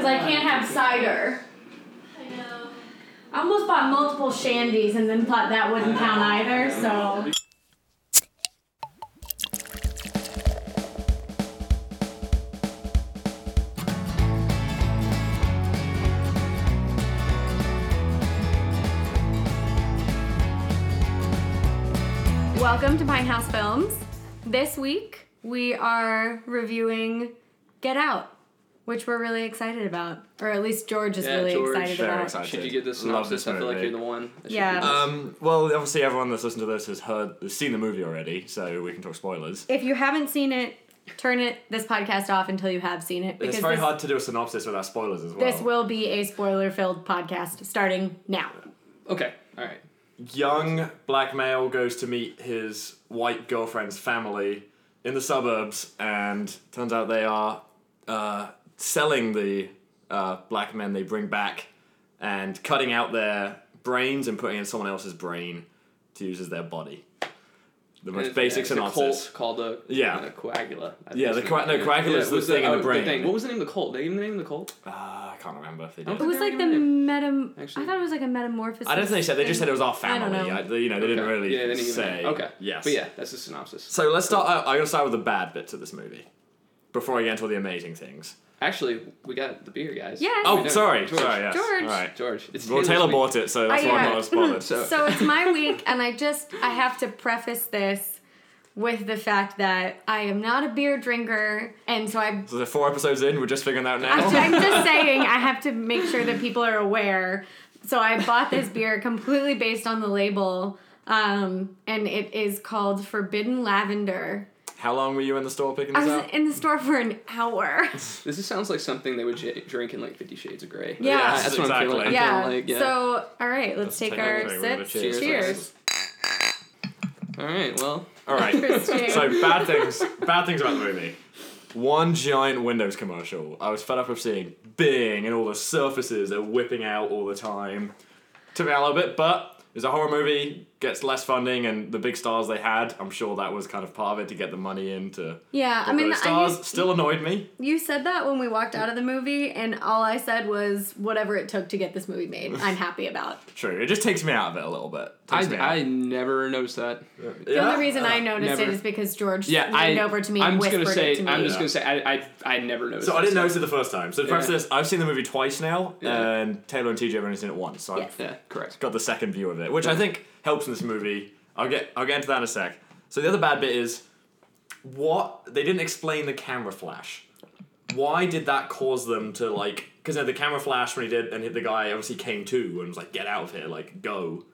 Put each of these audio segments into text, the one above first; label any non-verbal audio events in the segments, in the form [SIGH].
because I can't have cider. I know. I almost bought multiple shandies and then thought that wouldn't count either, so. Welcome to Pine House Films. This week we are reviewing Get Out, which we're really excited about, or at least George is Yeah, really George. excited Very about. excited. Should you get this Love synopsis? this I feel like movie. you're the one. that should Yeah. do this. Um, well, obviously everyone that's listened to this has heard, has seen the movie already, so we can talk spoilers. If you haven't seen it, turn it this podcast off until you have seen it because It's very this, hard to do a synopsis without spoilers as well. this will be a spoiler-filled podcast starting now. okay. All right. Young black male goes to meet his white girlfriend's family in the suburbs, and turns out they are uh, selling the uh, black men they bring back and cutting out their brains and putting in someone else's brain to use as their body. The most And basic it's a synopsis. cult called a Yeah. uh, coagula. I Yeah, the name. coa- no, coagula is it the was thing in the brain. What was the name of the cult? Did they give the name of the cult? Uh, I can't remember if they did. It was like the Really? metam. Actually- I thought it was like a metamorphosis. I don't think they said. They just said it was our family. I family. don't know. I- they- you know, they didn't really yeah, they didn't even say. Okay. Yes. But yeah, that's the synopsis. So let's start. Uh, I'm gonna start with the bad bits of this movie before I get into all the amazing things. Actually, we got the beer, guys. Yes. Oh, sorry, George. sorry. Yes. George. All right. George. It's Well, Taylor week. bought it, so that's I, why uh, I'm not spoiled. So- [LAUGHS] [LAUGHS] So it's my week, and I just I have to preface this with the fact that I am not a beer drinker, and so I So the four episodes in, we're just figuring that out I'm, now. I'm just [LAUGHS] saying I have to make sure that people are aware. So I bought this beer completely based on the label, um, and it is called Forbidden Lavender. How long were you in the store picking I this was up? in the store for an hour. [LAUGHS] This is, sounds like something they would j- drink in like Fifty Shades of Grey. Yeah. Yes, that's what I'm feeling. exactly. I'm yeah. feeling like, yeah. So all right, let's, Let's take, take our a drink. We're gonna sips. cheers. Cheers. All right. Well, All right. Interesting. So bad things. [LAUGHS] Bad things about the movie. One giant Windows commercial. I was fed up of seeing Bing and all the surfaces they're whipping out all the time. Took me out a little bit, but it's a horror movie. Gets less funding, and the big stars they had. I'm sure that was kind of part of it to get the money in to. Yeah, I mean, those I stars used- still annoyed me. You said that when we walked out of the movie, and all I said was, whatever it took to get this movie made, I'm [LAUGHS] happy about. True, it just takes me out of it a little bit. I, Takes me out. I never noticed that. The only reason I uh, noticed never. it is because George Yeah, leaned I. over to me I'm and just whispered gonna say. it to me. I'm just gonna say. I. I. I never noticed. So I didn't stuff. notice it the first time. So the Yeah. preface this, I've seen the movie twice now, Yeah. and Taylor and TJ have only seen it once. So Yes. I've Yeah. Correct. got the second view of it, which I think helps in this movie. I'll get I'll get into that in a sec. So the other bad bit is what they didn't explain the camera flash. Why did that cause them to like? Because the camera flash when he did and hit the guy obviously came to and was like, "Get out of here! Like go."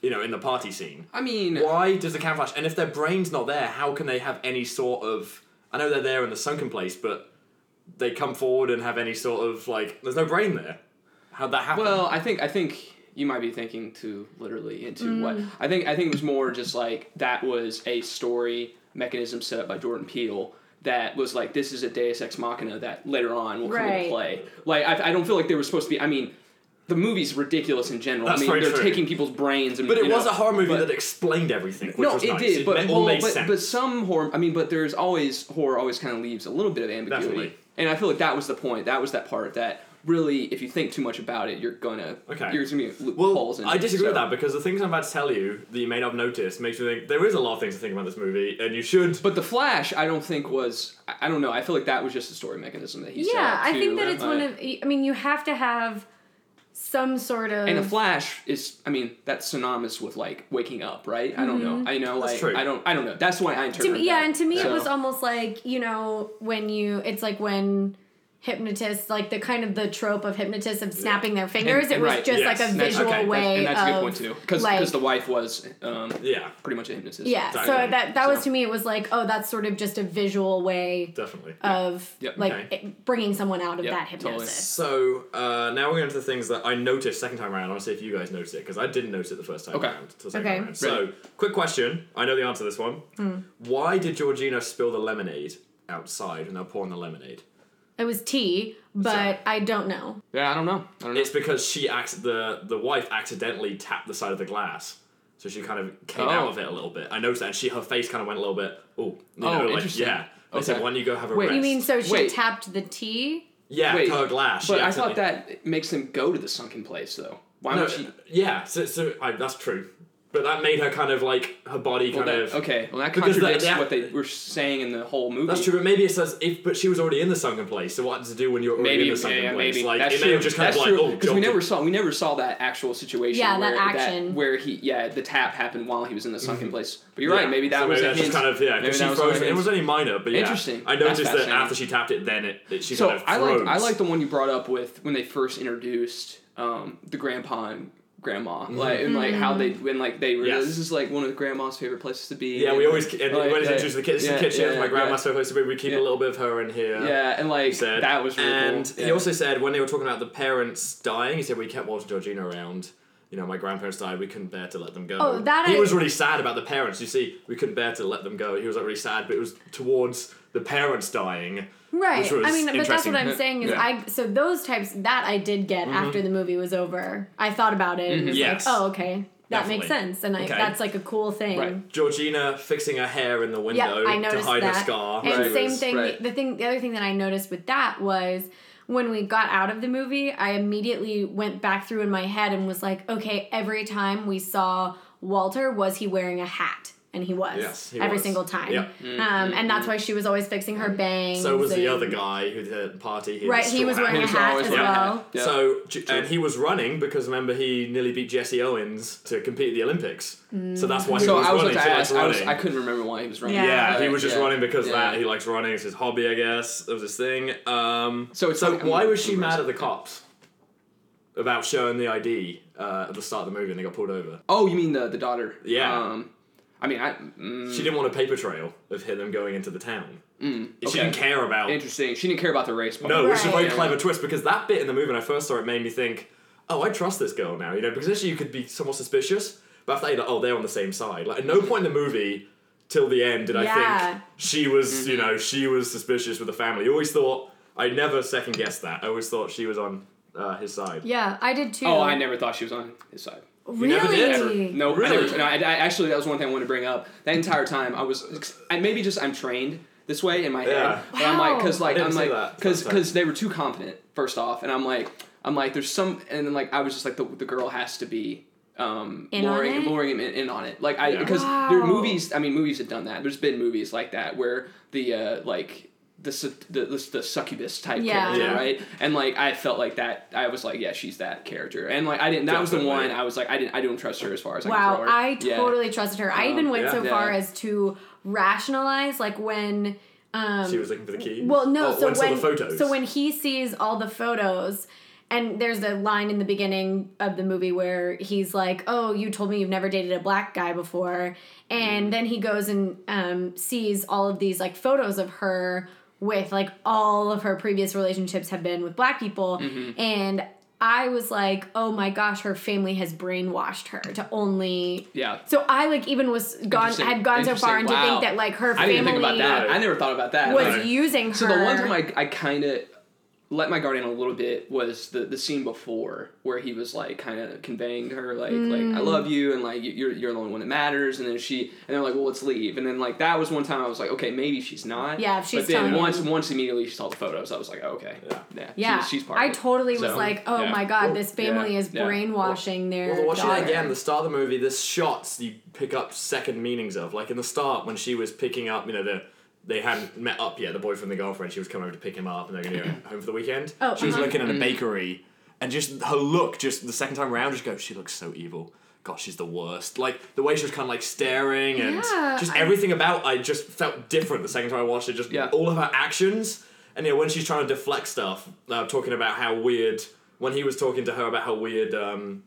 You know, in the party scene. I mean, Why does the camera flash? And if their brain's not there, how can they have any sort of? I know they're there in the sunken place, but they come forward and have any sort of like. There's no brain there. How'd that happen? Well, I think I think you might be thinking too literally into what Mm. I think. I think it was more just like that was a story mechanism set up by Jordan Peele that was like this is a Deus Ex Machina that later on will come Right. into play. Like I, I don't feel like they were supposed to be. I mean, the movie's ridiculous in general. That's I mean, very they're true. taking people's brains and but it you was a horror movie but- that explained everything, which no, was it nice. did, but it well, made but, sense. but some horror. I mean, but there's always horror. Always kind of leaves a little bit of ambiguity, Definitely. and I feel like that was the point. That was that part that really, if you think too much about it, you're gonna Okay. You're gonna be well, loopholes. in I it, disagree with that because the things I'm about to tell you that you may not have noticed makes me think there is a lot of things to think about this movie, and you should. But the Flash, I don't think was. I- I don't know. I feel like that was just a story mechanism that he yeah, I think that it's one of. I mean, you have to have some sort of. And a Flash is. I mean, that's synonymous with like waking up, right? I don't know. Mm-hmm. I know, That's like true. I don't. I don't know. That's why I to interpret. me, yeah, that. and to me, So- it was almost like you know when you. It's like when hypnotists, like the kind of the trope of hypnotists of snapping their fingers. And- it was right, just yes. like a And that's- visual okay, that's- way and that's a of good point too, because like, the wife was um, yeah, pretty much a hypnotist. Yeah, Exactly. so that that was to me. It was like, oh, that's sort of just a visual way definitely. of Yep. like Okay. it- bringing someone out of Yep, that totally. So uh, now we're going to the things that I noticed second time around. I want to see if you guys noticed it because I didn't notice it the first time Okay. around. second Okay. time around. So, quick question. I know the answer to this one. Hmm. Why did Georgina spill the lemonade outside when they were pouring the lemonade? It was tea, but Sorry. I don't know. Yeah, I don't know. I don't know. It's because she acc- the the wife accidentally tapped the side of the glass, so she kind of came Oh. out of it a little bit. I noticed that. And she her face kind of went a little bit. Oh, you Oh, know, like, interesting. yeah. They said, Okay. "Why don't you go have a Wait, rest?" You mean so she Wait. tapped the tea Yeah, Wait, her glass. But I thought that makes him go to the sunken place though. Why No, would she? yeah, so, so I, that's true. But that made her kind of like her body Well, kind that, of okay, well that Because the- contradicts the act- what they were saying in the whole movie. That's true, but maybe it says if. But she was already in the sunken place. So what does it do when you're already Maybe, in the sunken yeah, place? maybe. Like that's it may have just kind that's of like true oh, because we never saw we never saw that actual situation. Yeah, where, that action. where he yeah the tap happened while he was in the sunken place. But you're right. Maybe that so was maybe a hint. just kind of yeah. Maybe Because she that was froze. It hint. was only minor, but yeah. Interesting. I noticed that after she tapped it, then it, it she So kind of I like. I like the one you brought up with when they first introduced um, the grandpa and grandma, mm-hmm. like and like how they mm-hmm. when like they were Yes. this is like one of grandma's favorite places to be. Yeah, we always and like, when it's yeah, introduced to the kids, yeah, the kitchen. yeah, my grandma's yeah. supposed to be. We keep Yeah. a little bit of her in here. Yeah, and like he said. that was really and cool. he Yeah. also said when they were talking about the parents dying, he said we kept watching Georgina around. You know, my grandparents died. We couldn't bear to let them go. Oh, that he I- was really sad about the parents. You see, we couldn't bear to let them go. He was like really sad, but it was towards the parents dying. Right. Was I mean, but that's what I'm saying is Yeah. I so those types that I did get after the movie was over. I thought about it and was Mm-hmm. Yes. like, oh, okay. That makes sense. And I, Okay. that's like a cool thing. Right. Georgina fixing her hair in the window I to noticed hide that. her scar. And She same was- thing. right. The thing, the other thing that I noticed with that was when we got out of the movie, I immediately went back through in my head and was like, okay, every time we saw Walter, was he wearing a hat? And he was Yes, he every was. single time. Yep. Um, and that's why she was always fixing her bangs. So was the other guy who did the party. He Right, he was wearing hat. a He hat as wearing well. Yeah. So and he was running because remember he nearly beat Jesse Owens to compete at the Olympics. So that's why he So was I was running. about He to likes ask. I, was. I couldn't remember why he was running. Yeah. yeah, he was just yeah. running because of that he likes running. It's his hobby, I guess. That was his thing. Um, So it's so like- why was she mad at the cops about showing the ID uh, at the start of the movie and they got pulled over? Oh, you mean the the daughter? Yeah. Um, I mean, I. Mm, She didn't want a paper trail of him going into the town. mm, She didn't care about Interesting. She didn't care about the race part. No, which is a very Right. clever twist because that bit in the movie when I first saw it made me think, oh, I trust this girl now, you know, because initially you could be somewhat suspicious, but after that you're like, oh, they're on the same side. Like at no point in the movie till the end did I think she was, you know, she was suspicious with the family. You always thought I never second guessed that. I always thought she was on uh, his side. Yeah, I did too. Oh, I never thought she was on his side. Really? never did ever. No, I Really? never. No, I, I, actually, that was one thing I wanted to bring up. That entire time, I was, I, maybe just I'm trained this way in my Yeah. head, but I'm like, because like I I'm like, because because they were too confident first off, and I'm like, I'm like, there's some, and then like I was just like, the the girl has to be. Um, In on luring, it? luring him in, in on it, like I Yeah. because there are movies. I mean, movies have done that. There's been movies like that where the uh, like the su- the the, the succubus type Yeah. character, Yeah. right? And like I felt like that. I was like, yeah, she's that character, and like I didn't. That was the one I was like, I didn't. I don't trust her as far as I can Wow, throw her. I Yeah. totally trusted her. I even Um, went yeah. so far as to rationalize, like when. Um, She was looking for the key. well, no. Oh, so when the photos. so when he sees all the photos, and there's a line in the beginning of the movie where he's like, "Oh, you told me you've never dated a black guy before," and then he goes and um, sees all of these like photos of her with like all of her previous relationships have been with black people, Mm-hmm. and. I was like, oh my gosh, her family has brainwashed her to only Yeah. so I like even was gone had gone so far Interesting. and to Wow. think that like her I family didn't think about that. I never thought about that. was Right. using her. So the one time I, I kind of let my guard in a little bit was the, the scene before where he was like kind of conveying to her like like I love mm. you and like you- you're you're the only one that matters and then she and they're like well let's leave and then like that was one time I was like okay maybe she's not Yeah, she's but then once him. once immediately she saw the photos I was like okay Yeah. yeah yeah, she's, she's part I of it. totally was So, like, oh yeah. my god, Well, this family yeah, is yeah. brainwashing their Well, watching daughter. it again, the start of the movie, there's shots you pick up second meanings of. Like in the start, when she was picking up, you know, the they hadn't met up yet, the boyfriend and the girlfriend. She was coming over to pick him up, and they're going to go [CLEARS THROAT] home for the weekend. Oh, she was uh-huh. looking at a bakery, and just her look, just the second time around, just goes, she looks so evil. God, she's the worst. Like the way she was kind of like staring, and Yeah, just I- everything about I just felt different the second time I watched it. Just Yeah. all of her actions, and you know when she's trying to deflect stuff, uh, talking about how weird when he was talking to her about how weird. Um,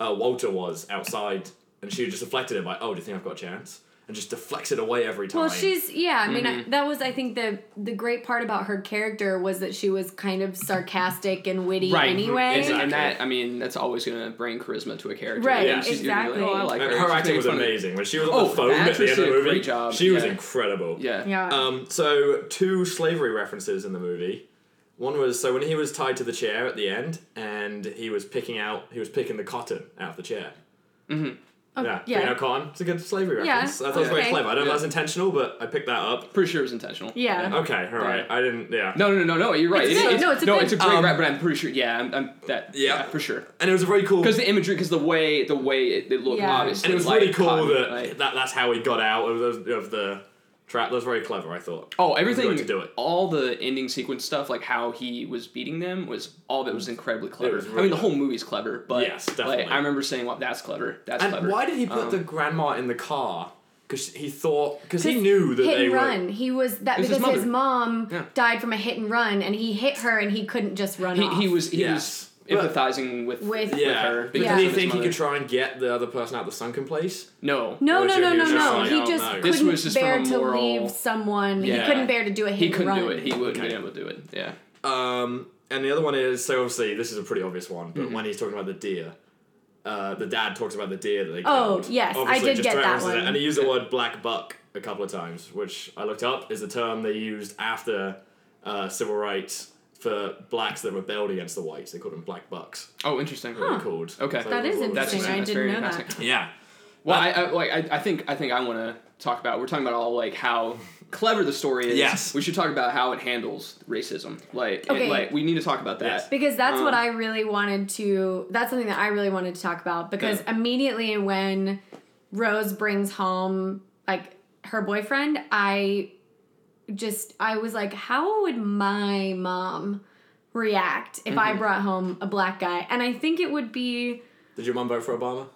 uh, Walter was outside, and she just deflected it by, "Oh, do you think I've got a chance?" And just deflects it away every time. Well, she's yeah. I mean, Mm-hmm. I, that was I think the the great part about her character was that she was kind of sarcastic and witty Right. anyway. And, Exactly. and that, I mean, that's always going to bring charisma to a character. Right, And she's- you're exactly. Like, oh, I like And her. her She's acting was making fun of- amazing when she was on Oh, the phone the at the end of the movie. great job, She was incredible. Yeah. Yeah. Um, so two slavery references in the movie. One was so when he was tied to the chair at the end, and he was picking out, he was picking the cotton out of the chair. Mhm. yeah, yeah. Fino Cotton. It's a good slavery Yeah, reference. I thought it was very okay. clever. I don't know Yeah. if that's intentional, but I picked that up. Pretty sure it was intentional. Yeah. Okay, all right. I didn't. Yeah. No, no, no, no, no. You're right. It's It- good. it's, No, it's a no, good- it's a great Um, rap, but I'm pretty sure. Yeah, I'm, I'm that. Yeah. Yeah. for sure. And it was a very cool. Because the imagery, because the way the way it, it looked, Yeah. obviously, and it was like really cool cotton, that, like- that that's how he got out of the, of the trap. That was very clever. I thought. Oh, everything good to do it. All the ending sequence stuff, like how he was beating them, was all of it was incredibly clever. was I mean, the good. whole movie's clever, but Yes, like definitely. I remember saying, "Well, that's clever. That's And clever." why did he put Um, the grandma in the car? Because he thought. Because he knew that hit they and were. run. He was that It was his because his, mother. mom Yeah. died from a hit and run, and he hit her, and he couldn't just run He, off. he was he Yes. was But- empathizing with With- with, Yeah. her. But because Yeah. did he think he could try and get the other person out of the sunken place? No. no, no, no, no, he just no. like, He oh, just no. couldn't This was just bear to moral- leave someone. Yeah. He couldn't bear to do a hit He couldn't run. do it. He wouldn't Okay. be able to do it. Yeah. Um, and the other one is so obviously this is a pretty obvious one, Mm-hmm. but when he's talking about the deer, uh, the dad talks about the deer that they Oh, killed. yes, I Obviously, did get that references it, one. and he used the word black buck a couple of times, which I looked up is the term they used after uh, civil rights for blacks that rebelled against the whites. They called them black bucks. Oh, interesting. They're called. Okay. So That is we'll- That's interesting. I didn't very know that. fascinating. Yeah. Well, I, I like I, I think I think I want to talk about. We're talking about all like how clever the story is. Yes. We should talk about how it handles racism. Like, Okay. it, like we need to talk about that. Yes. Because that's what Um, I really wanted to. That's something that I really wanted to talk about. Because Yeah. immediately when Rose brings home like her boyfriend, I just I was like, how would my mom react if Mm-hmm. I brought home a black guy? And I think it would be. Did your mom vote for Obama?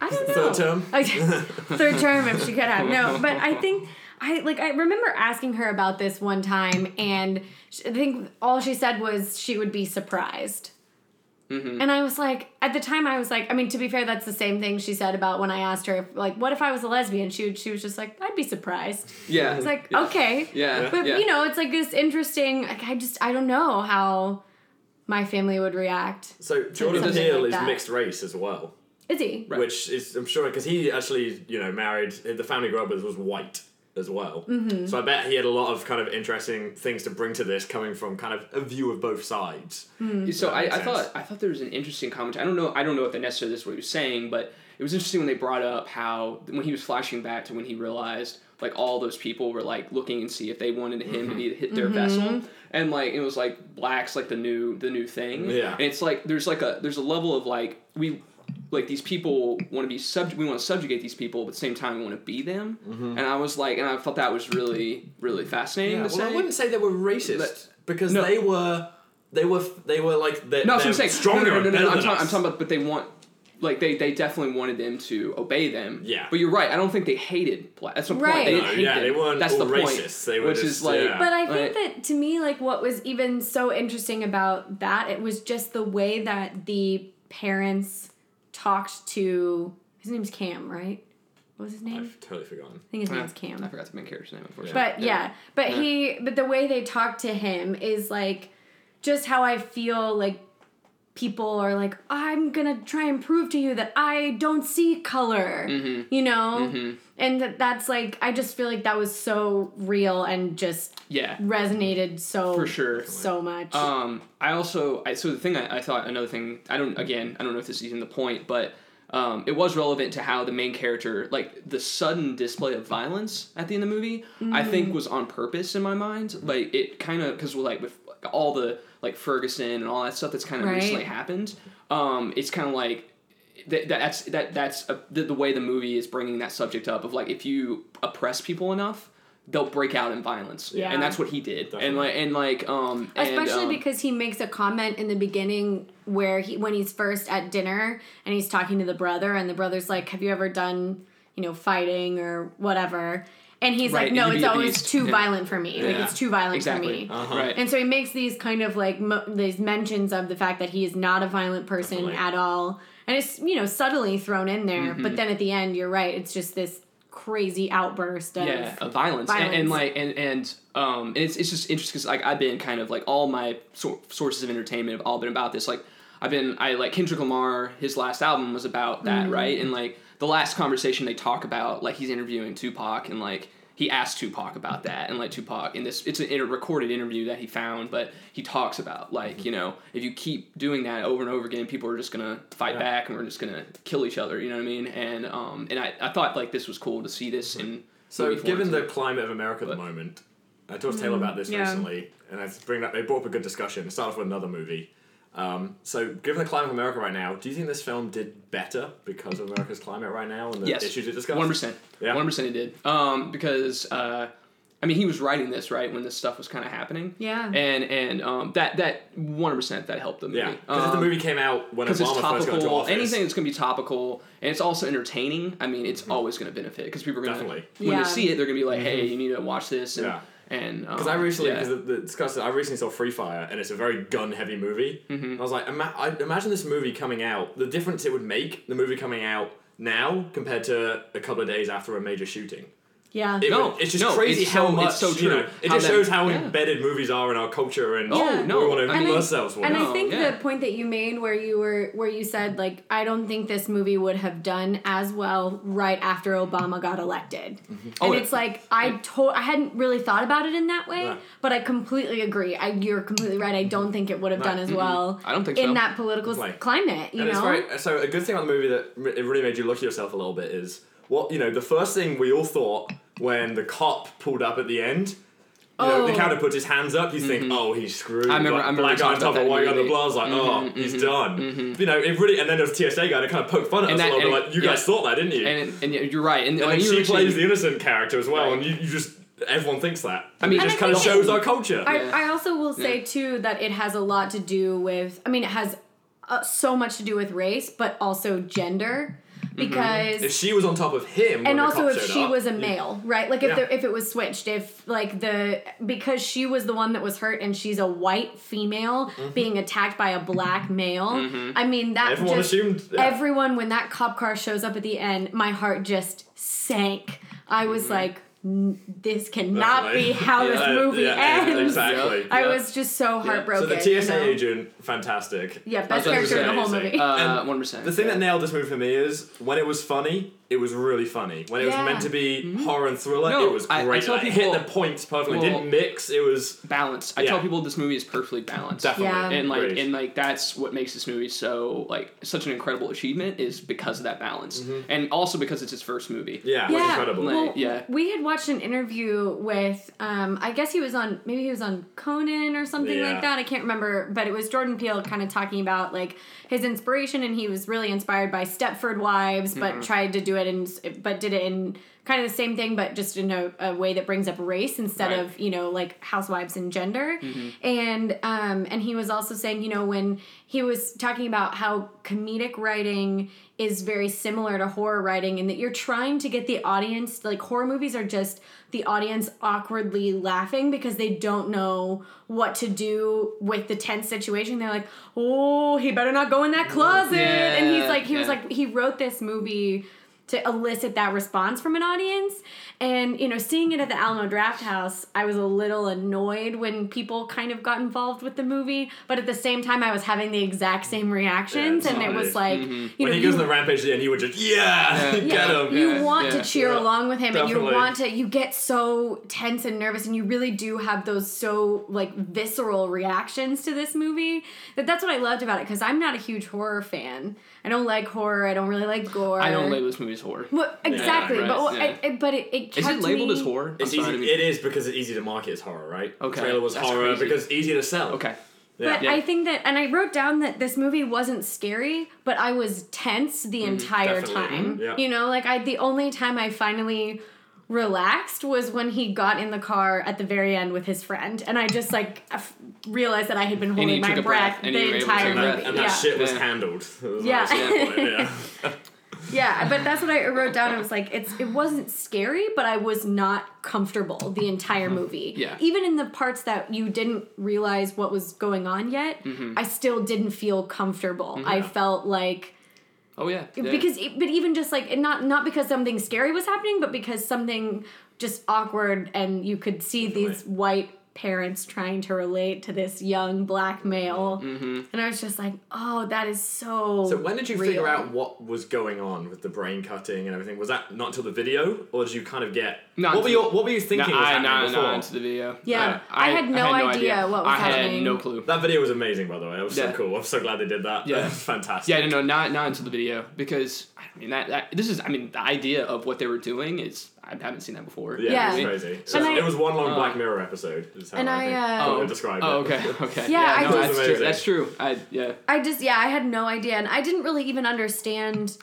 I don't know. Third term? [LAUGHS] Third term if she could have. No, but I think I like I remember asking her about this one time and I think all she said was she would be surprised. Mm-hmm. And I was like, at the time, I was like, I mean, to be fair, that's the same thing she said about when I asked her, if, like, what if I was a lesbian? She would, she was just like, I'd be surprised. Yeah. It's like, yeah. okay, Yeah. but yeah. you know, it's like this interesting. Like, I just, I don't know how my family would react. So Jordan something Peele like is that. mixed race as well. Is he? Right. which is I'm sure because he actually you know married the family grew up with was white as well. Mm-hmm. So I bet he had a lot of kind of interesting things to bring to this, coming from kind of a view of both sides. Mm. So I, I thought I thought there was an interesting comment. I don't know. I don't know if necessarily this is what he was saying, but it was interesting when they brought up how when he was flashing back to when he realized like all those people were like looking and see if they wanted him to be mm-hmm. hit their mm-hmm. vessel, and like it was like blacks like the new the new thing. Yeah. and it's like there's like a there's a level of like we like these people want to be subject we want to subjugate these people but at the same time we want to be them mm-hmm. and i was like and i felt that was really really fascinating Yeah, to well, I wouldn't say they were racist But- because No. they were they were they were like they're, No, they're what I'm saying. stronger. No, no, no, and no, better no, I'm, than talking, I'm talking about, but they want, like, they, they definitely wanted them to obey them. Yeah. But you're right. I don't think they hated black. That's the Right. point. They didn't No, hate yeah, them. they weren't That's all the point. racists. They were which just- is like, yeah. But I think Right. that to me, like what was even so interesting about that, it was just the way that the parents talked to his name's Cam, right? What was his name? I've totally forgotten. I think his name's ah, Cam. I forgot the main character's name, unfortunately. But yeah, but Yeah. he, but the way they talk to him is like just how I feel like people are like, I'm gonna try and prove to you that I don't see color, Mm-hmm. you know? And that that's like, I just feel like that was so real and just Yeah. resonated so, For sure. so much. Um, I also, I, so the thing I, I thought, another thing, I don't, again, I don't know if this is even the point, but um, it was relevant to how the main character, like the sudden display of violence at the end of the movie, I Mm. think was on purpose in my mind. Like it kind of, because like with all the like Ferguson and all that stuff that's kind of Right. recently happened, um, it's kind of like that, that's that that's a, the, the way the movie is bringing that subject up of like if you oppress people enough they'll break out in violence Yeah. and that's what he did Definitely. and like and like um and, Especially um, because he makes a comment in the beginning where he when he's first at dinner and he's talking to the brother and the brother's like, "Have you ever done, you know, fighting or whatever?" And he's Right, like, "No, it's always beast." too Yeah. violent for me. Like Yeah. it's too violent exactly for me." Uh-huh. right And so he makes these kind of like mo- these mentions of the fact that he is not a violent person Definitely. at all, and it's you know subtly thrown in there. Mm-hmm. But then at the end, you're right; it's just this crazy outburst of yeah of violence, And, violence. and like and and um and it's, it's just interesting because like i've been kind of like all my sor- sources of entertainment have all been about this like i've been i like kendrick lamar his last album was about that Mm-hmm. right and like the last conversation they talk about like he's interviewing tupac and like he he asked Tupac about that, and like Tupac in this, it's a, in a recorded interview that he found, but he talks about like mm-hmm. you know if you keep doing that over and over again, people are just gonna fight Yeah. back and we're just gonna kill each other. You know what I mean? And um and I, I thought like this was cool to see this mm-hmm. in. So, given the climate of America at the moment, I talked to Taylor mm, about this yeah. recently, and I bring that they brought up a good discussion. Start off with another movie. Um, so, given the climate of America right now, do you think this film did better because of America's climate right now and the yes, issues it discussed? one percent, Yeah. one percent, it did. Um, because uh, I mean, he was writing this right when this stuff was kind of happening. Yeah. and and um, that that one percent that helped the movie. Yeah, because if the Um, movie came out when because Obama it's first got into topical. office, Anything that's going to be topical and it's also entertaining. I mean, it's always going to benefit because people are going to when Yeah. they see it, they're going to be like, "Hey, you need to watch this." And, Yeah. And Because um, I recently, yeah. the, the discussed, I recently saw Free Fire, and it's a very gun-heavy movie. Mm-hmm. I was like, ima- I, imagine this movie coming out, the difference it would make, the movie coming out now compared to a couple of days after a major shooting. Yeah. It No, would- it's just no, crazy it's how so- much. it's so You know, it just shows how yeah. embedded movies are in our culture, and Oh, no, we want to I And I- ourselves. And I think yeah. the point that you made where you were where you said like I don't think this movie would have done as well right after Obama got elected. Mm-hmm. Oh, and yeah. it's like I to- I hadn't really thought about it in that way, Yeah. but I completely agree. I you're completely right. I mm-hmm. don't think it would have No. done as well I don't think in so. that political Like- climate, you and it's know. very so a good thing about the movie that it really made you look at yourself a little bit is what you know. The first thing we all thought when the cop pulled up at the end. You know, the Oh. character puts his hands up. You think, mm-hmm. oh, he's screwed. I remember- Like, I remember black we guy on top of white guy on the movie. blood. I was like, mm-hmm, oh, mm-hmm. he's done. You know, it really. And then there was a TSA guy that kind of poked fun at And us that- a little bit. and- Like, you yeah. guys thought that, didn't you? and and you're right. And, And when then you she mentioned- plays the innocent character as well, Right. and you, you just everyone thinks that. I mean, it just kind of shows it- our culture. I, Yeah. I also will say too that it has a lot to do with i mean it has uh, so much to do with race but also gender Mm-hmm. because if she was on top of him, and the also cop if she up, was a you- male right? Like if Yeah. there, if it was switched if like the because she was the one that was hurt and she's a white female mm-hmm. being attacked by a black male mm-hmm. i mean that Everyone just assumed- yeah. everyone when that cop car shows up at the end my heart just sank. I was like "N- this cannot Definitely. be how this movie yeah, yeah, ends exactly. I Yeah. was just so heartbroken. So heartbroken. the TSA you know? agent, fantastic. Yeah, best character in the whole say, movie. Uh, one percent. The thing that nailed this movie for me is when it was funny, it was really funny. When it was Yeah. meant to be horror and thriller, No, it was I- I great. tell Like, it people- hit the points perfectly. Well- it didn't mix. It was balanced. I Yeah. tell people this movie is perfectly balanced. definitely Yeah. And like Agreed. and like that's what makes this movie so like such an incredible achievement is because of that balance, and also because it's his first movie. Mm-hmm. yeah, it was yeah, incredible. Like, well, yeah. we had watched an interview with, um, I guess he was on, maybe he was on Conan or something Yeah. like that. I can't remember, but it was Jordan Peele kind of talking about like his inspiration, and he was really inspired by Stepford Wives, but Mm-hmm. tried to do it in, but did it in kind of the same thing, but just in a, a way that brings up race instead Right. of you know like housewives and gender. Mm-hmm. And um, and he was also saying, you know, when he was talking about how comedic writing is very similar to horror writing, and that you're trying to get the audience like horror movies are just the audience awkwardly laughing because they don't know what to do with the tense situation. They're like, oh, he better not go in that closet. and he's like, he was like, he wrote this movie to elicit that response from an audience. And, you know, seeing it at the Alamo Drafthouse, I was a little annoyed when people kind of got involved with the movie. But at the same time, I was having the exact same reactions. Yeah, and it totally. was like, Mm-hmm. you when know, he goes you- on the rampage and he would just yeah, Yeah. [LAUGHS] get him. you Yeah, want yeah. to cheer Yeah. along with him and you want to you get so tense and nervous and you really do have those so like visceral reactions to this movie that that's what i loved about it because i'm not a huge horror fan i don't like horror i don't really like gore I don't like this movie as horror. well, exactly right, but yeah. I, I- but it, it Is kept it labeled me- as horror? I'm It's sorry, I easy. didn't mean- It is because it's easy to market as horror, right? Okay, The trailer was that's horror crazy. because easy to sell. Okay. Yeah. But Yeah. I think that, and I wrote down that this movie wasn't scary, but I was tense the entire definitely. time. Mhm, yeah. You know, like I, the only time I finally relaxed was when he got in the car at the very end with his friend, and I just like [LAUGHS] f- realized that I had been you holding took my a breath, breath, and you were the able to entire take a breath, movie. and yeah. that shit was Yeah. handled. [LAUGHS] That was Yeah. nice. yeah. [LAUGHS] yeah. but that's what I wrote down. It was like it's it wasn't scary, but I was not comfortable the entire mm-hmm. movie. Yeah. Even in the parts that you didn't realize what was going on yet, mm-hmm. I still didn't feel comfortable. I felt like Oh yeah. yeah. because but even just like not not because something scary was happening but because something just awkward and you could see these white parents trying to relate to this young black male. Mm-hmm. And I was just like, oh, that is so. So when did you real. figure out what was going on with the brain cutting and everything? Was that not until the video, or did you kind of get? Not what were until- your What were you No, thinking was I happening not before? not into the video. Yeah, I had no idea what was I had no clue. That video was amazing, by the way. It was Yeah. so cool. I'm so glad they did that. Yeah. Yeah, [LAUGHS] fantastic. Yeah, no, no, not not into the video because I mean that, that this is I mean the idea of what they were doing is I haven't seen that before. Yeah, Yeah. it was what I mean? crazy. So And I- it was one long Uh, Black Mirror episode. Is how And I, I, uh, I Oh. would describe Oh, it. okay, okay. [LAUGHS] Yeah, I no, just- that's true. Amazing. That's true. I yeah. I just yeah, I had no idea, and I didn't really even understand.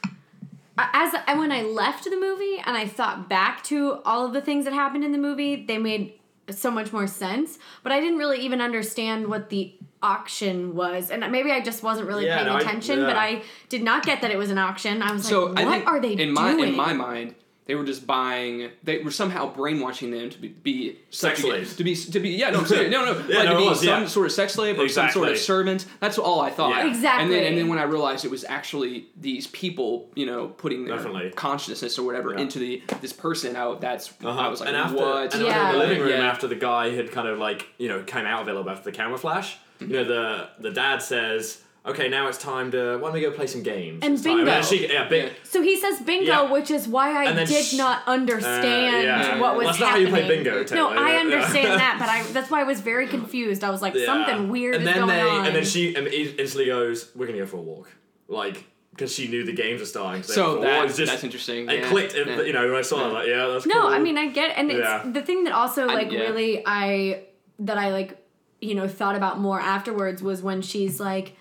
As I, when I left the movie and I thought back to all of the things that happened in the movie, they made so much more sense. But I didn't really even understand what the auction was, and maybe I just wasn't really Yeah, paying no, I- attention. But yeah. I did not get that it was an auction. I was So like, I what think are they in my doing? in my mind they were just buying. They were somehow brainwashing them to be, be Sex slaves. To be to be yeah no I'm serious. [LAUGHS] no no Yeah, like no, to be was, some yeah. sort of sex slave or some sort of servant. That's all I thought. Yeah. Exactly. And then and then when I realized it was actually these people you know putting their Definitely. consciousness or whatever Yeah. into the this person. I, that's Uh-huh. I was like and after, what? And Yeah. in the living room Yeah. after the guy had kind of like you know came out of it a little bit after the camera flash. You know the the dad says, "Okay, now it's time to why don't we go play some games?" And It's time." bingo. then she, yeah, big, Yeah. so he says bingo, Yeah. which is why I did sh- not understand Uh, yeah. what was That's not how happening. you play bingo, no, Taylor. I Yeah. understand that, but I [LAUGHS] that's why I was very confused. I was like, Yeah. something weird and is then going they, on. And then she instantly goes, "We're gonna go for a walk," like because she knew the games were starting. So, So for a walk. that, It's just, that's interesting. It yeah, clicked. It, yeah. You know, when I saw that, like, yeah, that's No, cool. I mean I get and it's Yeah. the thing that also I- like yeah. really I that I like you know thought about more afterwards was when she's like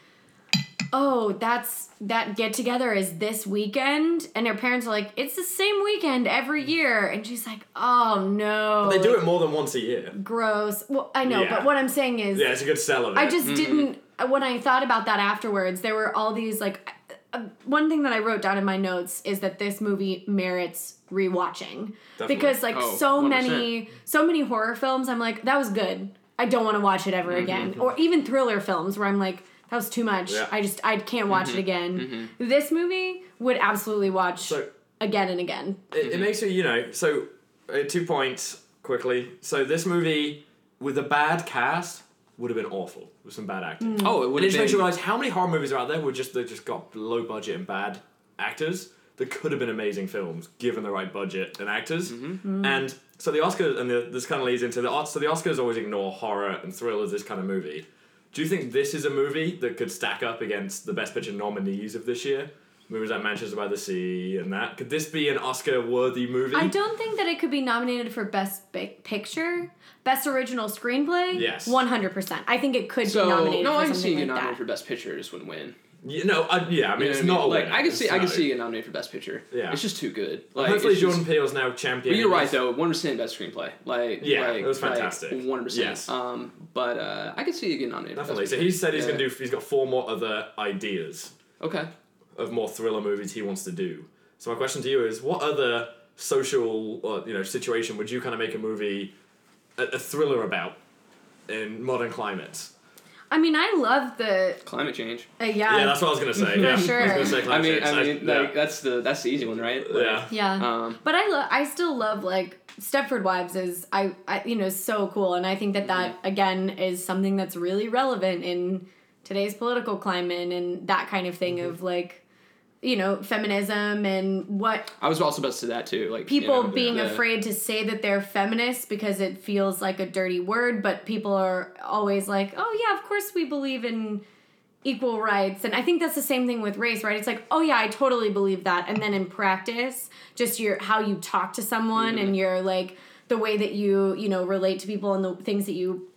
oh that's that get together is this weekend and her parents are like it's the same weekend every year and she's like oh no they do it more than once a year. gross well I know Yeah. but what I'm saying is Yeah, it's a good sell of it. I just didn't. When I thought about that afterwards, there were all these like. Uh, uh, one thing that I wrote down in my notes is that this movie merits rewatching Definitely. because like Oh, so 100%. many so many horror films I'm like that was good I don't want to watch it ever again or even thriller films where I'm like that was too much Yeah. I just I can't watch it mm-hmm. again mm-hmm. this movie would absolutely watch So again and again it, it mm-hmm. makes me, you know, so uh, two points quickly. So this movie with a bad cast would have been awful with some bad acting. Mm. Oh, it would And it have just makes you realize how many horror movies are out there where just they just got low budget and bad actors that could have been amazing films given the right budget and actors. Mm-hmm. Mm. And so the Oscars, and the, this kind of leads into the so the Oscars always ignore horror and thrillers, this kind of movie. Do you think this is a movie that could stack up against the Best Picture nominees of this year? Movies like Manchester by the Sea and that. Could this be an Oscar-worthy movie? I don't think that it could be nominated for best Bi- picture best original screenplay Yes. 100% I think it could So be nominated no, for I can something see you like nominated that for best picture. Just wouldn't win. Yeah, no, I, yeah. I mean, You know it's what not a like. I can see. I can see you nominated for best picture. Yeah. it's just too good. Like hopefully, just- Jordan Peele's now champion. But you're right though. One percent best screenplay. Like Yeah, like, it was fantastic. One percent. Yes. Um, but uh, I could see you getting nominated. for Definitely. So he said he's Yeah. gonna do. He's got four more other ideas Okay. of more thriller movies he wants to do. So my question to you is, what other social or you know situation would you kind of make a movie, a, a thriller about, in modern climates? I mean, I love the Climate change. uh, yeah, Yeah, that's what I was gonna say. yeah. sure. I was gonna say I mean, change. I mean, yeah. like that's the that's the easy one, right? Like, yeah. yeah. Um, but I lo- I still love like Stepford Wives is I, I you know so cool, and I think that that Mm-hmm. again is something that's really relevant in today's political climate and that kind of thing Mm-hmm. of like you know feminism and what I was also about to say that too. Like you people know, being the- afraid to say that they're feminists because it feels like a dirty word, but people are always like, "Oh yeah, of course we believe in equal rights." And I think that's the same thing with race, right? It's like, "Oh yeah, I totally believe that." And then in practice, just your how you talk to someone and mm-hmm. your like the way that you, you know, relate to people and the things that you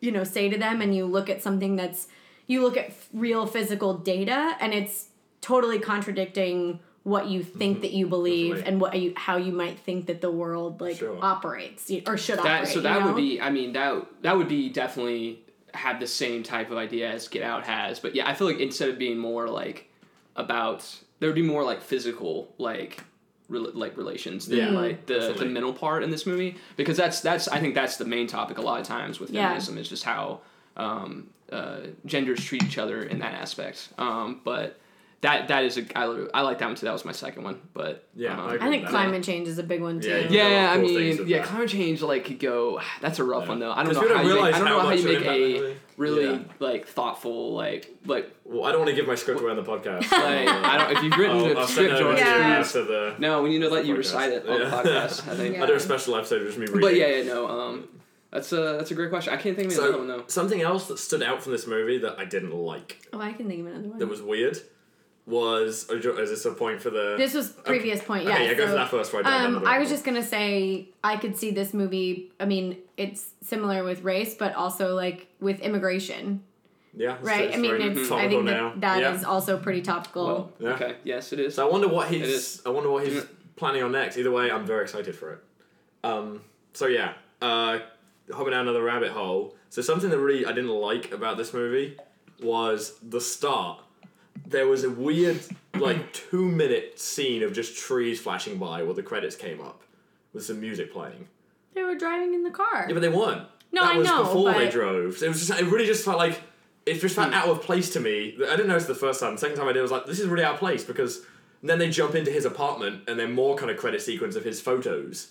you know, say to them and you look at something that's you look at f- real physical data and it's totally contradicting what you think that you believe Definitely. and what you how you might think that the world like Sure. operates or should that operate. so you that know? would be. I mean that that would be definitely have the same type of idea as Get Out has. But yeah, I feel like instead of being more like about there would be more like physical like rel- like relations than Yeah, like the, the mental part in this movie because that's that's I think that's the main topic a lot of times with Yeah. feminism is just how um, uh, genders treat each other in that aspect. Um, but that that is a I, li- I like that one too. That was my second one, but Yeah, um, I agree I think with that. climate change is a big one too. Yeah, yeah, There are I mean, yeah, that. climate change like could go. [SIGHS] That's a rough Yeah. one though. I don't 'Cause know we how don't you make. I don't how know how you make a really- really Yeah. like thoughtful like like Well, I don't want to give my script away on the podcast. [LAUGHS] like I don't if you've written I'll, a I'll script it George, over Yeah. the. No, we need to let you podcast. recite it on the podcast. I think. Yeah. I'll do a special episode just me reading. But yeah, yeah, no. Um, that's a that's a great question. I can't think of another So one though. something else that stood out from this movie that I didn't like, Oh, I can think of another one. that was weird, was or is this a point for the? this was previous point. Yeah. okay, yeah, go so, for that first. Right, Um, I was just gonna say I could see this movie. I mean, it's similar with race, but also like with immigration, yeah, right? it's I mean, it's. I think now. that that is yeah. also pretty topical. Well, Yeah. okay, yes, it is. So I wonder what he's. is. I wonder what he's planning on next. Either way, I'm very excited for it. Um. So yeah. Uh, hopping down another rabbit hole. So something that really I didn't like about this movie was the start. There was a weird, like two minute scene of just trees flashing by while the credits came up, with some music playing. they were driving in the car. Yeah, but they weren't. No, that I was know, before they drove. So it was just. It really just felt like. It just felt hmm. out of place to me. I didn't notice the first time. The second time I did, I was like, "This is really out of place." Because then they jump into his apartment, and then more kind of credit sequence of his photos.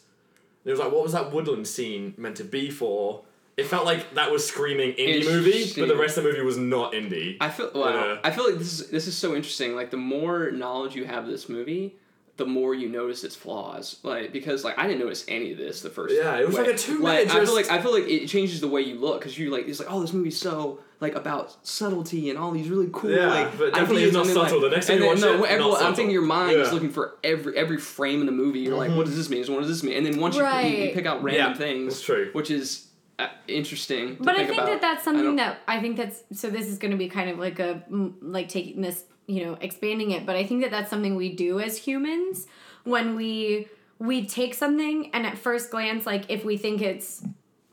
And it was like, what was that woodland scene meant to be for? It felt like that was screaming indie movie, Interesting. but the rest of the movie was not indie. I feel wow. Yeah. I feel like this is this is so interesting. Like the more knowledge you have of this movie, the more you notice its flaws. Like because like I didn't notice any of this the first. Yeah, it was way. like a two Like minute I feel like I feel like it changes the way you look because you like it's like oh this movie's so like about subtlety and all these really cool Yeah, like but definitely ideas it's not subtle. Like, The next time you then, watch no, it, every- not I'm thinking your mind is looking for every every frame in the movie. You're like what mm-hmm. does this mean? What does this mean? And then once you, you, you pick out random Yeah, things, that's true. which is Uh, interesting. To But I think think about. that that's something don't- that I think that's so. This is going to be kind of like a like taking this, you know, expanding it. But I think that that's something we do as humans when we we take something and at first glance, like if we think it's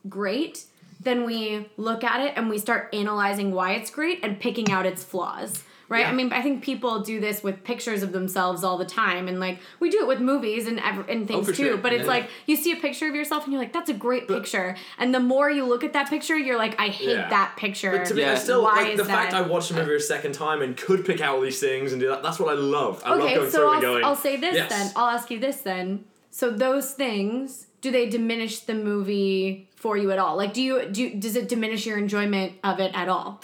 great, then we look at it and we start analyzing why it's great and picking out its flaws. Right? Yeah. I mean, I think people do this with pictures of themselves all the time, and like we do it with movies and ev- and oh, things for too. sure. But it's Yeah. like you see a picture of yourself and you're like, "That's a great picture," and the more you look at that picture, you're like, "I hate Yeah. that picture." But to me, Yeah. I still Why like is the fact that? I watched the movie a second time and could pick out all these things and do that. That's what I love. I love okay, going so through I'll, and going. I'll say this yes. then. I'll ask you this then. So those things, do they diminish the movie for you at all? Like, do you do? You, does it diminish your enjoyment of it at all?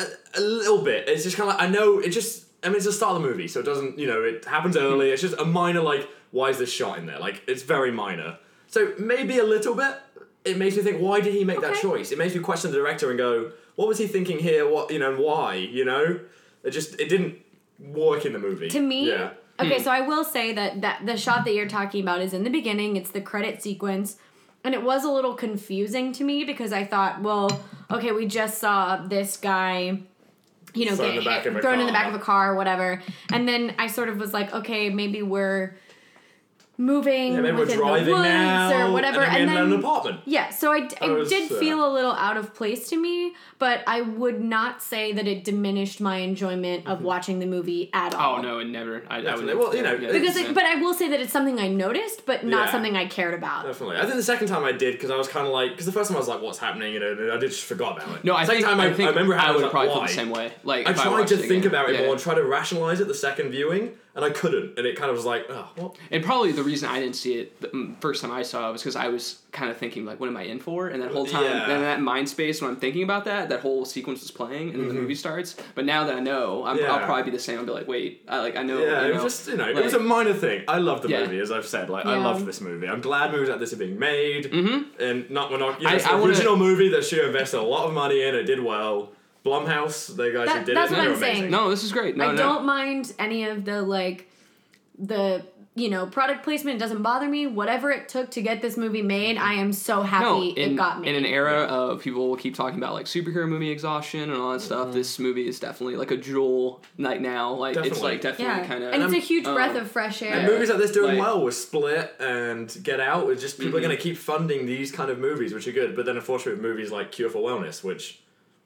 A, a little bit. It's just kind of like I know it just. I mean, it's the start of the movie, so it doesn't. You know, it happens mm-hmm. early. It's just a minor like, why is this shot in there? Like, it's very minor. So maybe a little bit. It makes me think, why did he make that Okay. choice? It makes me question the director and go, what was he thinking here? What you know, and why? You know, it just it didn't work in the movie. To me, yeah. okay, hmm. so I will say that that the shot that you're talking about is in the beginning. It's the credit sequence, and it was a little confusing to me because I thought, well, okay, we just saw this guy. You know, Thrown in get the back hit, thrown in the back of a car or whatever, and then I sort of was like, okay, maybe we're moving Yeah, maybe we're within driving the woods now, or whatever, and then, and then an apartment. yeah, so I, I was, did uh, feel a little out of place to me, but I would not say that it diminished my enjoyment of watching the movie at all. Oh no, it never. I, I would never Well, you know, yeah. Because, Yeah. it, but I will say that it's something I noticed, but not Yeah. something I cared about. Definitely. I think the second time I did because I was kind of like because the first time I was like, "What's happening?" You know, and I did just forgot about it. No, I second think, time I, I, think I remember how I would was probably like, feel the same way. Like I if I tried to think again. about it Yeah. more and try to rationalize it the second viewing, and I couldn't. And it kind of was like, oh, what? And probably the reason I didn't see it the mm, first time I saw it was because I was kind of thinking like, what am I in for? And that whole time, Yeah. then that mind space when I'm thinking about that, that whole sequence is playing, and then the movie starts. But now that I know, I'm, Mm-hmm. Yeah. I'll probably be the same. I'll be like, wait, I like I know. Yeah, you it was just you know, it was a minor thing. I love the Yeah. movie, as I've said. Like I love this movie. I'm glad movies like this are being made, Mm-hmm. and not we're not. You know, I- it's I an wanna- original movie that she invested a lot of money in. It did well. Blumhouse, they guys That- who did that's it, what they're I'm saying. amazing. No, this is great. No, I no. don't mind any of the like the you know product placement doesn't bother me. Whatever it took to get this movie made, I am so happy no, in, it got made. in an era of people will keep talking about like superhero movie exhaustion and all that stuff, Mm-hmm. this movie is definitely like a jewel right now. Like it's like definitely yeah, kind of and it's a huge um, breath of fresh air. And movies like this doing Like- well with Split and Get Out, it's just people Mm-hmm. are going to keep funding these kind of movies, which are good. But then, unfortunately, movies like Cure for Wellness, which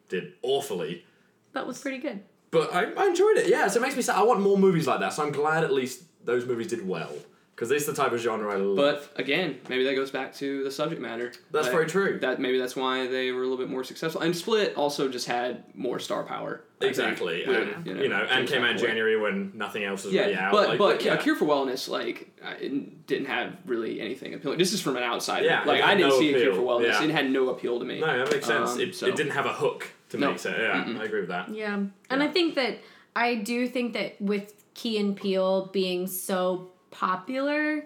did awfully. that was pretty good. But I, I enjoyed it, yeah. So it makes me sad. I want more movies like that. So I'm glad at least those movies did well. Because this is the type of genre I love. But again, maybe that goes back to the subject matter. That's That- very true. That maybe that's why they were a little bit more successful. And Split also just had more star power. I think, exactly, with, and you know, and came out in January when nothing else was Yeah, really out. but like, but yeah. A Cure for Wellness like didn't have really anything appealing. This is from an outsider. Yeah, like I didn't no see a Cure for Wellness. Yeah. It had no appeal to me. No, that makes sense. Um, it, so- it didn't have a hook to No. make sense. Yeah, Mm-mm. I agree with that. Yeah. And Yeah. I think that I do think that with Key and Peele being so popular,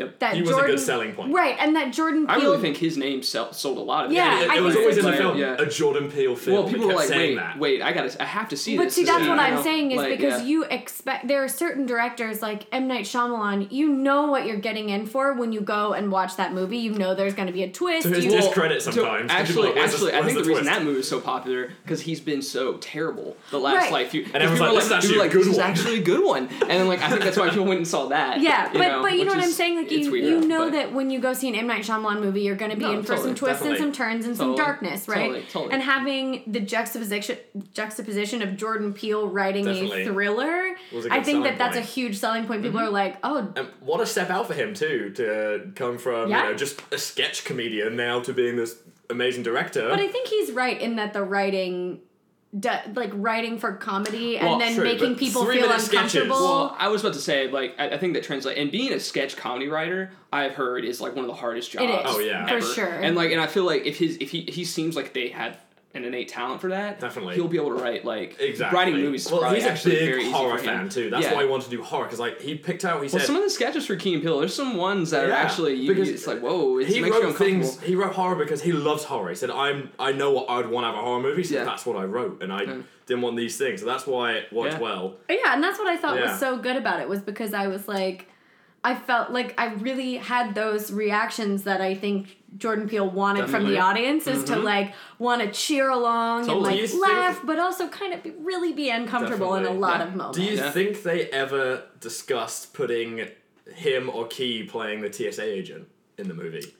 Yep. that He was a Jordan good selling point. Right, and that Jordan Peele I really think his name sell, sold a lot of Yeah, it. It, it was always in the film. Yeah. A Jordan Peele film. Well, people it were kept like, saying wait, that. wait, I gotta, I have to see But this. But see, that's see what I'm know? saying is Like, because yeah. you expect there are certain directors like M Night Shyamalan. You know what you're getting in for when you go and watch that movie. You know there's going to be a twist. To his you, dis- discredit so sometimes. 'cause people actually, like, actually, I think the, the reason that movie is so popular because he's been so terrible the last Right. like few. And 'cause everyone's people like, were "This is actually a like, good this is one." actually a good one, and then like I think that's why people went and saw that. [LAUGHS] yeah, but but you know what I'm is- saying? Like you weird, you know that when you go see an M Night Shyamalan movie, you're going to be No, in for totally, some twists definitely. and some turns and some darkness, right? totally, totally. And having the juxtaposition juxtaposition of Jordan Peele writing Definitely. a thriller, a I think that selling that's a huge selling point. People mm-hmm. are like, oh, And what a step out for him too to come from Yeah. you know just a sketch comedian now to being this amazing director. But I think he's right in that the writing, do, like writing for comedy Well, and then true, making people feel minute sketches. uncomfortable. Well, I was about to say, like, I, I think that translate and being a sketch comedy writer, I've heard is like one of the hardest jobs. It is, Oh, yeah. for sure. And like, and I feel like if his if he he seems like they had an innate talent for that, Definitely. he'll be able to write like exactly. writing movies. is Well, he's a actually very big easy horror fan too. That's Yeah. why he wanted to do horror because like he picked out. He Well, said some of the sketches for Key and Peele, there's some ones that are actually you, because it's like whoa, it he makes wrote uncomfortable. things. He wrote horror because he loves horror. He said, "I'm. I know what I'd want out of a horror movie, so Yeah. that's what I wrote, and I Yeah. didn't want these things. So that's why it worked Yeah. well. yeah, and that's what I thought Yeah. was so good about it was because I was like, I felt like I really had those reactions that I think Jordan Peele wanted from the audience is to Mhm. like want to cheer along Totally. and like laugh, think- but also kind of be, really be uncomfortable in a lot Yeah. of moments. Do you Yeah. think they ever discussed putting him or Key playing the TSA agent in the movie?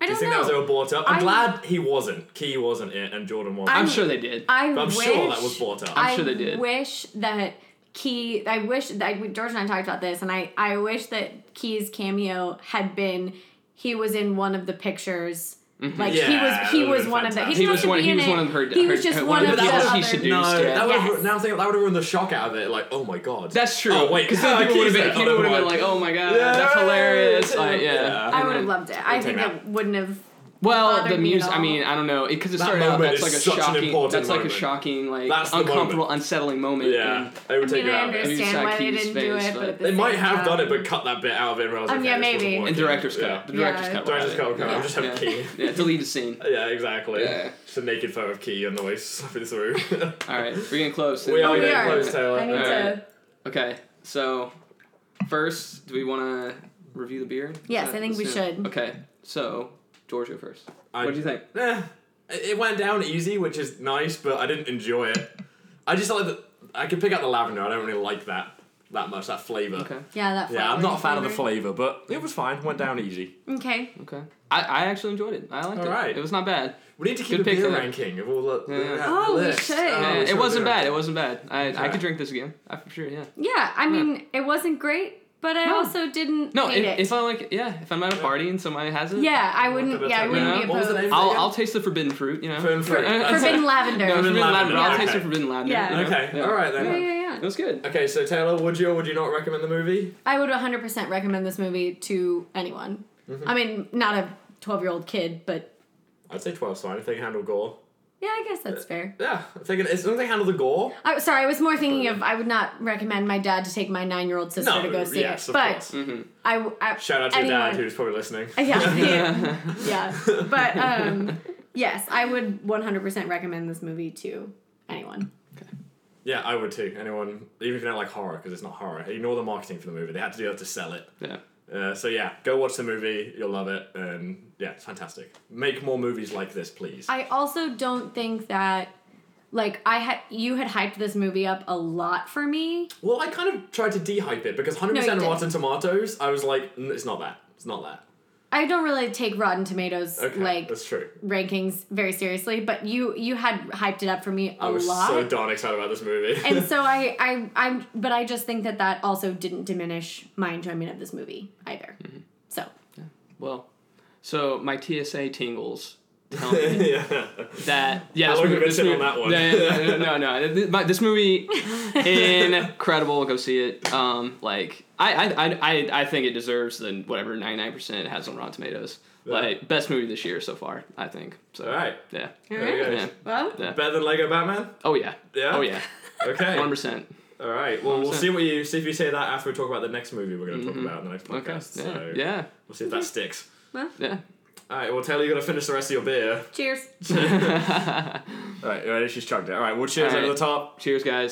I Do you don't think know. that was ever brought up? I'm, I'm- glad he wasn't. Key wasn't it, and Jordan wasn't. I'm I'm- sure they did. I But I'm wish, sure that was brought up. I'm sure they did. wish that Key. I wish that George and I talked about this, and I I wish that Key's cameo had been he was in one of the pictures. Mm-hmm. Like he was he was one been of the he, fantastic. He doesn't was have to one- be he was it. one of her- He was just her- one one of of the the people other. she seduced. no, yeah. that would Yes. have, now I'm thinking that would have ruined the shock out of it. Like, oh my god. That's true. Oh wait, because then people would have been, Key's people would have been like, oh my god, Yeah. that's hilarious. Like, yeah. Yeah. I would have loved it. I think take it wouldn't have. Well, bothered the me music. I mean, I don't know, because it, That started out. That's like a shocking. That's like a shocking, like That's uncomfortable, moment. unsettling moment. Yeah, and- it would I take mean, you I out of it. Maybe understand why they didn't do it, but but- They might have time- done it, but cut that bit out of it. And realized, Um, yeah, maybe. And director's Yeah. cut. The director's Yeah. cut. Director's cut. Okay, Yeah. I'll just have yeah. Key. Yeah, delete the scene. [LAUGHS] Yeah, exactly. Yeah. Just a naked photo of Key on the way slipping through. All right, we're getting close. We are getting close, Taylor. I need to. Okay, so first, do we want to review the beer? Yes, I think we let's do it. should. Okay, so George, go first. I- what do you think? Eh, it went down easy, which is nice, but I didn't enjoy it. I just like the. I could pick out the lavender. I don't really like that that much. That flavor. Okay, Yeah, that. Yeah, I'm not a fan of the flavor. flavor, but it was fine. Went down easy. Okay. okay. I, I actually enjoyed it. I liked it. Alright. It was not bad. We need to keep Good a pick beer there. ranking of all the. Yeah. the Oh, we should. Oh, Yeah, we it wasn't bad. It wasn't bad. I, I could drink this again. I for sure. Yeah. Yeah, I Yeah. mean, it wasn't great, but I No. also didn't No, hate if, it. if I like, yeah, if I'm at a party and somebody has it, yeah, I wouldn't. Yeah, I that? wouldn't Yeah. be What was the opposed. name? I'll. I'll taste the forbidden fruit. You know. Forbidden fruit. [LAUGHS] Forbidden lavender. No, forbidden lavender, lavender. I'll taste the forbidden lavender. Yeah. you know? Okay, Yeah. all right then. yeah, yeah. It was good. Okay, so Taylor, would you or would you not recommend the movie? I would 100% recommend this movie to anyone. Mm-hmm. I mean, not a 12 year old kid, but I'd say 12's fine if they can handle gore. Yeah, I guess that's fair. Yeah, if they can, as long as they handle the gore. I, sorry, I was more thinking of I would not recommend my dad to take my nine year old sister No, to go see yes, it. of But course. Mm-hmm. I, I Shout out to your dad who's probably listening. [LAUGHS] Yeah, yeah, [LAUGHS] yeah. But um, yes, I would 100% recommend this movie to anyone. Okay. Yeah, I would too. Anyone, even if you don't like horror, because it's not horror. Ignore the marketing for the movie. They had to do that to sell it. Yeah. Uh, so yeah, go watch the movie. You'll love it, and yeah, it's fantastic. Make more movies like this, please. I also don't think that like I had you had hyped this movie up a lot for me. well, I kind of tried to de-hype it because hundred No, percent you of didn't. Rotten Tomatoes, I was like, "N- it's not that. It's not that. I don't really take Rotten Tomatoes Okay, like that's true. rankings very seriously, but you you had hyped it up for me a I was lot. so darn excited about this movie. [LAUGHS] and so I, [LAUGHS] I, I'm, but I just think that that also didn't diminish my enjoyment of this movie either. Mm-hmm. So Well, so my TSA tingles tell me [LAUGHS] yeah. that yeah. This movie- have you been this movie- on that one? No, no, no. My- This movie, [LAUGHS] incredible. Go see it. Um, like I, I, I, I- I think it deserves the whatever ninety nine percent it has on Rotten Tomatoes. Yeah. Like best movie this year so far. I think. So All right. yeah. There you go. Yeah. well, Yeah. Better than Lego Batman? Oh yeah. Yeah? Oh yeah. Okay. One percent. All right. Well, we'll see what you see if you say that after we talk about the next movie we're going to talk about in the next Okay. podcast. Yeah. So Yeah. we'll see if that sticks. Yeah. All right. Well, Taylor, you got to finish the rest of your beer. cheers. [LAUGHS] [LAUGHS] All right. You ready? She's chugged it. All right. We'll cheers All over the top. Cheers, guys.